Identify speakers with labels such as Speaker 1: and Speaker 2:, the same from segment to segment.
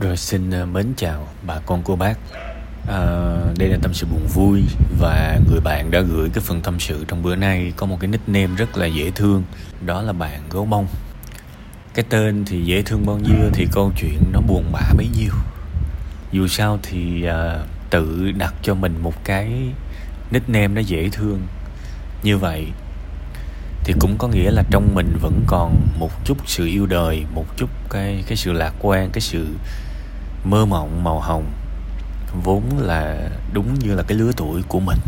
Speaker 1: Rồi xin ờ, mến chào bà con cô bác. À, Đây là tâm sự buồn vui Và người bạn đã gửi cái phần tâm sự trong bữa nay Có một cái nickname rất là dễ thương Đó là bạn gấu bông. Cái tên thì dễ thương bao nhiêu Thì câu chuyện nó buồn bã bấy nhiêu. Dù sao thì à, tự đặt cho mình một cái nickname nó dễ thương. Như vậy thì cũng có nghĩa là trong mình vẫn còn một chút sự yêu đời một chút cái cái sự lạc quan cái sự mơ mộng màu hồng, vốn là đúng như là cái lứa tuổi của mình.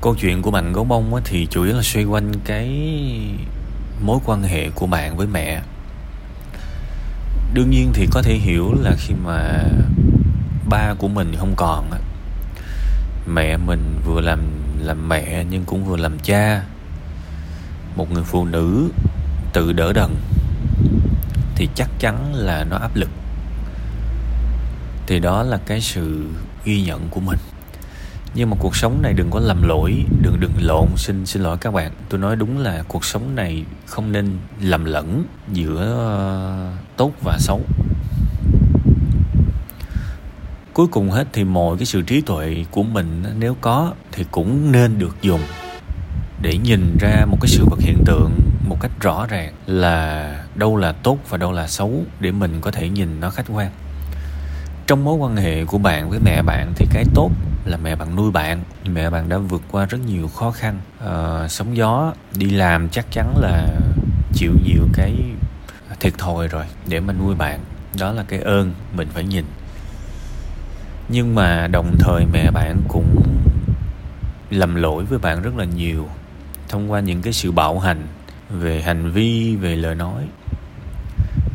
Speaker 1: Câu chuyện của bạn gấu bông thì chủ yếu là xoay quanh cái mối quan hệ của bạn với mẹ. Đương nhiên thì có thể hiểu là khi mà ba của mình không còn mẹ mình vừa làm làm mẹ nhưng cũng vừa làm cha. Một người phụ nữ tự đỡ đần thì chắc chắn là nó áp lực. Thì đó là cái sự ghi nhận của mình. Nhưng mà cuộc sống này đừng có lầm lỗi, đừng đừng lộn. Xin xin lỗi các bạn. Tôi nói đúng là cuộc sống này không nên lầm lẫn giữa ờ, tốt và xấu. Cuối cùng hết thì mọi cái sự trí tuệ của mình nếu có thì cũng nên được dùng để nhìn ra một cái sự vật hiện tượng một cách rõ ràng là đâu là tốt và đâu là xấu để mình có thể nhìn nó khách quan. Trong mối quan hệ của bạn với mẹ bạn thì cái tốt là mẹ bạn nuôi bạn. Mẹ bạn đã vượt qua rất nhiều khó khăn. À, sóng gió đi làm chắc chắn là chịu nhiều cái thiệt thòi rồi để mà nuôi bạn. Đó là cái ơn mình phải nhìn. Nhưng mà đồng thời mẹ bạn cũng lầm lỗi với bạn rất là nhiều thông qua những cái sự bạo hành về hành vi, về lời nói.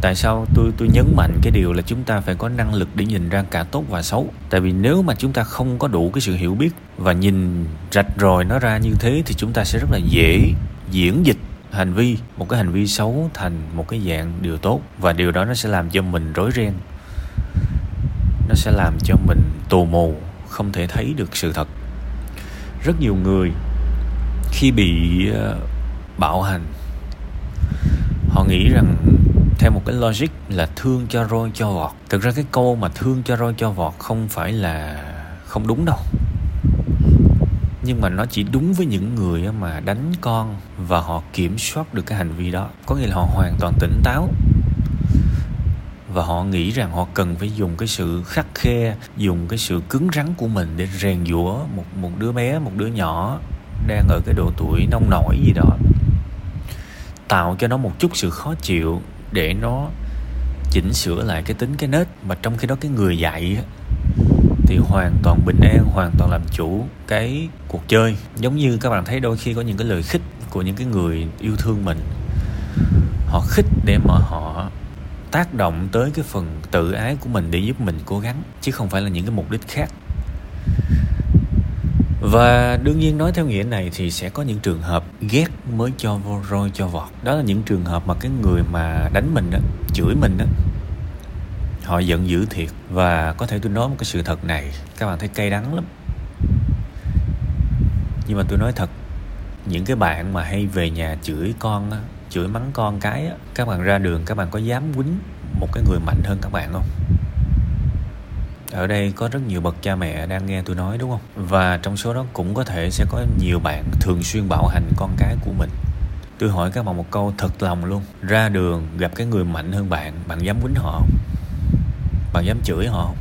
Speaker 1: Tại sao tôi tôi nhấn mạnh cái điều là chúng ta phải có năng lực để nhìn ra cả tốt và xấu? Tại vì nếu mà chúng ta không có đủ cái sự hiểu biết và nhìn rạch ròi nó ra như thế thì chúng ta sẽ rất là dễ diễn dịch hành vi, một cái hành vi xấu thành một cái dạng điều tốt. Và điều đó nó sẽ làm cho mình rối ren. Nó sẽ làm cho mình tù mù, không thể thấy được sự thật. Rất nhiều người khi bị ờ, bạo hành nghĩ rằng theo một cái logic là thương cho roi cho vọt. Thực ra cái câu mà thương cho roi cho vọt không phải là không đúng đâu. Nhưng mà nó chỉ đúng với những người mà đánh con và họ kiểm soát được cái hành vi đó. Có nghĩa là họ hoàn toàn tỉnh táo. Và họ nghĩ rằng họ cần phải dùng cái sự khắc khe, dùng cái sự cứng rắn của mình để rèn giũa một một đứa bé, một đứa nhỏ đang ở cái độ tuổi nông nổi gì đó tạo cho nó một chút sự khó chịu để nó chỉnh sửa lại cái tính cái nết. Mà trong khi đó cái người dạy thì hoàn toàn bình an, hoàn toàn làm chủ cái cuộc chơi. Giống như các bạn thấy đôi khi có những cái lời khích của những cái người yêu thương mình. Họ khích để mà họ tác động tới cái phần tự ái của mình để giúp mình cố gắng, chứ không phải là những cái mục đích khác và đương nhiên nói theo nghĩa này thì sẽ có những trường hợp ghét mới cho vô roi cho vọt. Đó là những trường hợp mà cái người mà đánh mình đó chửi mình đó họ giận dữ thiệt. Và có thể tôi nói một cái sự thật này các bạn thấy cay đắng lắm. Nhưng mà tôi nói thật những cái bạn mà hay về nhà chửi con á, chửi mắng con cái á, các bạn ra đường các bạn có dám quýnh một cái người mạnh hơn các bạn không? Ở đây có rất nhiều bậc cha mẹ đang nghe tôi nói, đúng không? Và trong số đó cũng có thể sẽ có nhiều bạn thường xuyên bạo hành con cái của mình. Tôi hỏi các bạn một câu thật lòng luôn. Ra đường gặp cái người mạnh hơn bạn bạn dám quýnh họ không? Bạn dám chửi họ không?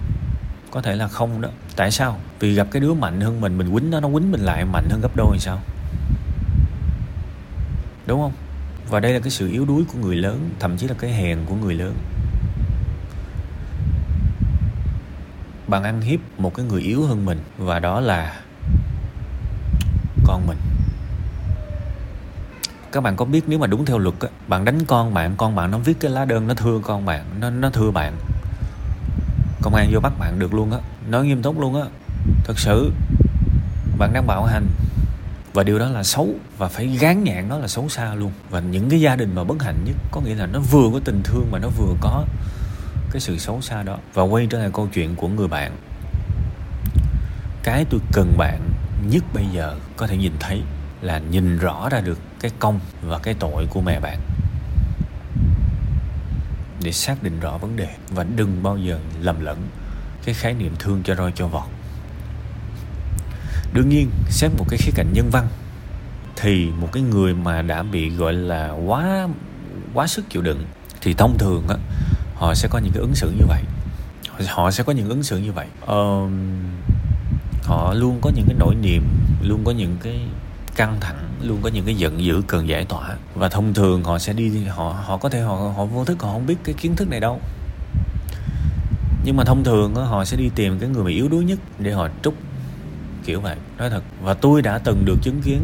Speaker 1: Có thể là không đó. Tại sao? Vì gặp cái đứa mạnh hơn mình mình quýnh nó nó quýnh mình lại, mạnh hơn gấp đôi thì sao? Đúng không? Và đây là cái sự yếu đuối của người lớn, thậm chí là cái hèn của người lớn. Bạn ăn hiếp một cái người yếu hơn mình, và đó là con mình. Các bạn có biết nếu mà đúng theo luật á, bạn đánh con bạn con bạn nó viết cái lá đơn nó thưa con bạn, nó nó thưa bạn. Công an vô bắt bạn được luôn á, nói nghiêm túc luôn á. Thật sự, bạn đang bạo hành. Và điều đó là xấu, và phải gán nhãn nó là xấu xa luôn. Và những cái gia đình mà bất hạnh nhất có nghĩa là nó vừa có tình thương mà nó vừa có cái sự xấu xa đó và quay trở lại câu chuyện của người bạn. Cái tôi cần bạn nhất bây giờ có thể nhìn thấy là nhìn rõ ra được cái công và cái tội của mẹ bạn. Để xác định rõ vấn đề và đừng bao giờ lầm lẫn cái khái niệm thương cho roi cho vọt. Đương nhiên, xét một cái khía cạnh nhân văn, thì một cái người mà đã bị gọi là quá quá sức chịu đựng, thì thông thường á họ sẽ có những cái ứng xử như vậy. Họ sẽ có những ứng xử như vậy. Uh, họ luôn có những cái nỗi niềm luôn có những cái căng thẳng luôn có những cái giận dữ cần giải tỏa. Và thông thường họ sẽ đi họ họ có thể họ họ vô thức họ không biết cái kiến thức này đâu. Nhưng mà thông thường họ sẽ đi tìm cái người mà yếu đuối nhất để họ trút. Kiểu vậy nói thật. Và tôi đã từng được chứng kiến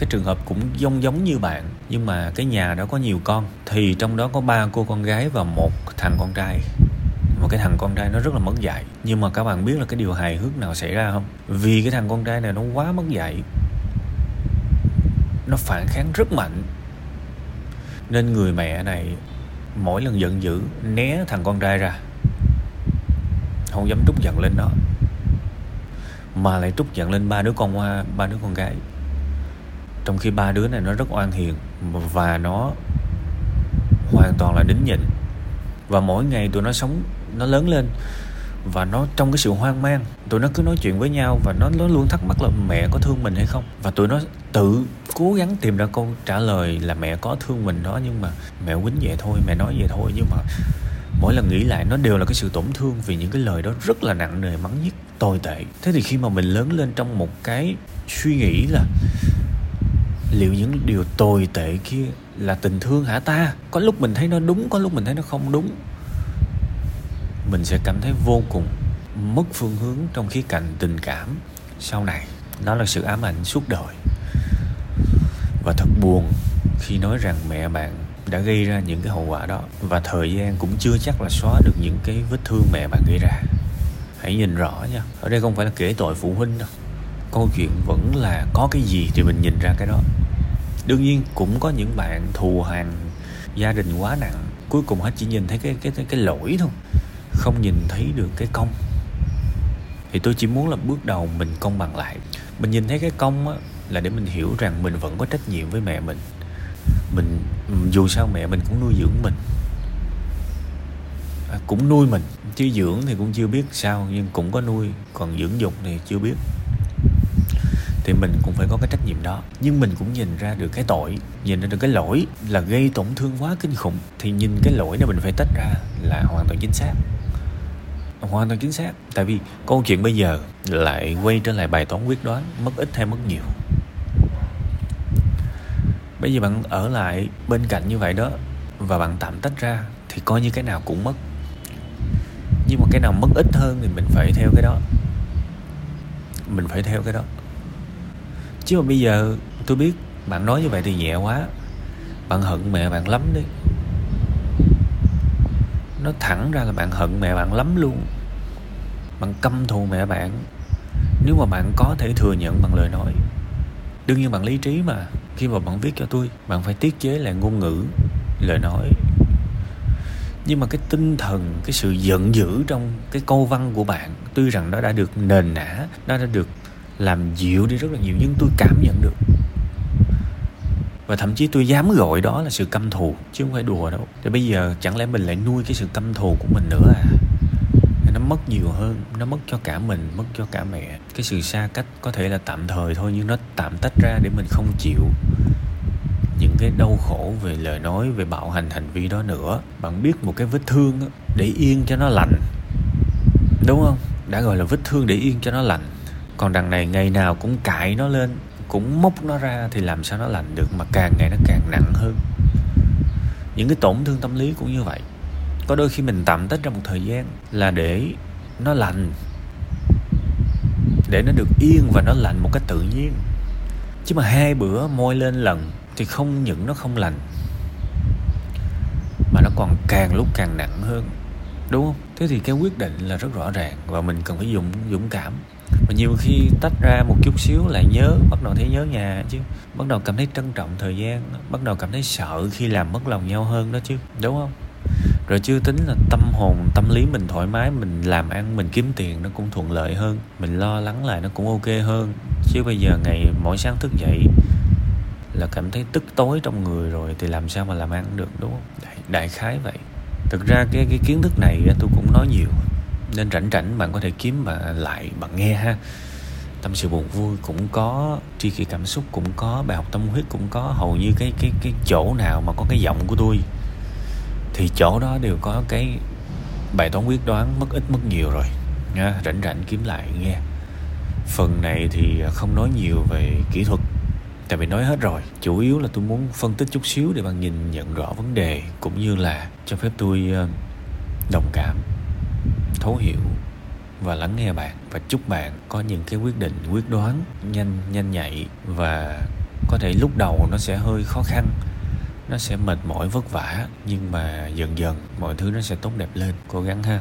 Speaker 1: cái trường hợp cũng giống giống như bạn, nhưng mà cái nhà đó có nhiều con, thì trong đó có ba cô con gái và một thằng con trai. Một cái thằng con trai nó rất là mất dạy. Nhưng mà các bạn biết là cái điều hài hước nào xảy ra không? Vì cái thằng con trai này nó quá mất dạy, nó phản kháng rất mạnh. Nên người mẹ này mỗi lần giận dữ, né thằng con trai ra. Không dám trút giận lên nó, mà lại trút giận lên ba đứa con hoa ba đứa con gái trong khi ba đứa này nó rất oan hiền và nó hoàn toàn là đính nhịn. Và mỗi ngày tụi nó sống, nó lớn lên và nó trong cái sự hoang mang, tụi nó cứ nói chuyện với nhau và nó nó luôn thắc mắc là mẹ có thương mình hay không. Và tụi nó tự cố gắng tìm ra câu trả lời là mẹ có thương mình đó, nhưng mà mẹ quýnh vậy thôi, mẹ nói vậy thôi. Nhưng mà mỗi lần nghĩ lại, nó đều là cái sự tổn thương vì những cái lời đó rất là nặng nề, mắng nhất tồi tệ. Thế thì khi mà mình lớn lên trong một cái suy nghĩ là liệu những điều tồi tệ kia là tình thương hả ta? Có lúc mình thấy nó đúng, có lúc mình thấy nó không đúng. Mình sẽ cảm thấy vô cùng mất phương hướng trong khía cạnh tình cảm sau này. Đó là sự ám ảnh suốt đời. Và thật buồn khi nói rằng mẹ bạn đã gây ra những cái hậu quả đó. Và thời gian cũng chưa chắc là xóa được những cái vết thương mẹ bạn gây ra. Hãy nhìn rõ nha. Ở đây không phải là kể tội phụ huynh đâu câu chuyện vẫn là có cái gì thì mình nhìn ra cái đó. Đương nhiên cũng có những bạn thù hằn gia đình quá nặng cuối cùng hết chỉ nhìn thấy cái cái cái, cái lỗi thôi không nhìn thấy được cái công. Thì tôi chỉ muốn là bước đầu mình công bằng lại. Mình nhìn thấy cái công á, là để mình hiểu rằng mình vẫn có trách nhiệm với mẹ mình. Mình dù sao mẹ mình cũng nuôi dưỡng mình. À, cũng nuôi mình. Chứ dưỡng thì cũng chưa biết sao nhưng cũng có nuôi còn dưỡng dục thì chưa biết thì mình cũng phải có cái trách nhiệm đó. Nhưng mình cũng nhìn ra được cái tội, nhìn ra được cái lỗi là gây tổn thương quá kinh khủng. Thì nhìn cái lỗi này mình phải tách ra là hoàn toàn chính xác. Hoàn toàn chính xác. Tại vì câu chuyện bây giờ lại quay trở lại bài toán quyết đoán, mất ít hay mất nhiều. Bây giờ bạn ở lại bên cạnh như vậy đó và bạn tạm tách ra thì coi như cái nào cũng mất. Nhưng mà cái nào mất ít hơn thì mình phải theo cái đó. Mình phải theo cái đó chứ mà bây giờ tôi biết bạn nói như vậy thì nhẹ quá. Bạn hận mẹ bạn lắm đấy. Nó thẳng ra là bạn hận mẹ bạn lắm luôn. Bạn căm thù mẹ bạn. Nếu mà bạn có thể thừa nhận bằng lời nói. Đương nhiên bạn lý trí mà. Khi mà bạn viết cho tôi, bạn phải tiết chế lại ngôn ngữ, lời nói. Nhưng mà cái tinh thần, cái sự giận dữ trong cái câu văn của bạn, tuy rằng nó đã được nền nã, nó đã được làm dịu đi rất là nhiều, nhưng tôi cảm nhận được. Và thậm chí tôi dám gọi đó là sự căm thù, chứ không phải đùa đâu. Thì bây giờ chẳng lẽ mình lại nuôi cái sự căm thù của mình nữa à? Nó mất nhiều hơn, nó mất cho cả mình, mất cho cả mẹ. Cái sự xa cách có thể là tạm thời thôi, nhưng nó tạm tách ra để mình không chịu những cái đau khổ về lời nói, về bạo hành hành vi đó nữa. Bạn biết một cái vết thương để yên cho nó lành. Đúng không? Đã gọi là vết thương để yên cho nó lành còn đằng này ngày nào cũng cãi nó lên, cũng móc nó ra thì làm sao nó lành được mà càng ngày nó càng nặng hơn. Những cái tổn thương tâm lý cũng như vậy. Có đôi khi mình tạm tích ra một thời gian là để nó lành, để nó được yên và nó lành một cách tự nhiên. Chứ mà hai bữa môi lên lần thì không những nó không lành, mà nó còn càng lúc càng nặng hơn. Đúng không? Thế thì cái quyết định là rất rõ ràng và mình cần phải dũng dũng cảm và nhiều khi tách ra một chút xíu lại nhớ bắt đầu thấy nhớ nhà chứ. Bắt đầu cảm thấy trân trọng thời gian bắt đầu cảm thấy sợ khi làm mất lòng nhau hơn đó chứ đúng không? Rồi chưa tính là tâm hồn tâm lý mình thoải mái mình làm ăn mình kiếm tiền nó cũng thuận lợi hơn mình lo lắng lại nó cũng ok hơn. Chứ bây giờ ngày mỗi sáng thức dậy là cảm thấy tức tối trong người rồi thì làm sao mà làm ăn được đúng không? Đại, đại khái vậy. Thực ra cái cái kiến thức này tôi cũng nói nhiều nên rảnh rảnh bạn có thể kiếm mà lại bạn nghe ha. Tâm sự buồn vui cũng có, tri kỷ cảm xúc cũng có, bài học tâm huyết cũng có. Hầu như cái cái cái chỗ nào mà có cái giọng của tôi thì chỗ đó đều có cái bài toán quyết đoán mất ít mất nhiều rồi. Nha, rảnh rảnh kiếm lại nghe. Phần này thì không nói nhiều về kỹ thuật, tại vì nói hết rồi. Chủ yếu là tôi muốn phân tích chút xíu để bạn nhìn nhận rõ vấn đề, cũng như là cho phép tôi ờ, đồng cảm thấu hiểu và lắng nghe bạn và chúc bạn có những cái quyết định, quyết đoán nhanh nhanh nhạy và có thể lúc đầu nó sẽ hơi khó khăn, nó sẽ mệt mỏi vất vả nhưng mà dần dần mọi thứ nó sẽ tốt đẹp lên. Cố gắng ha.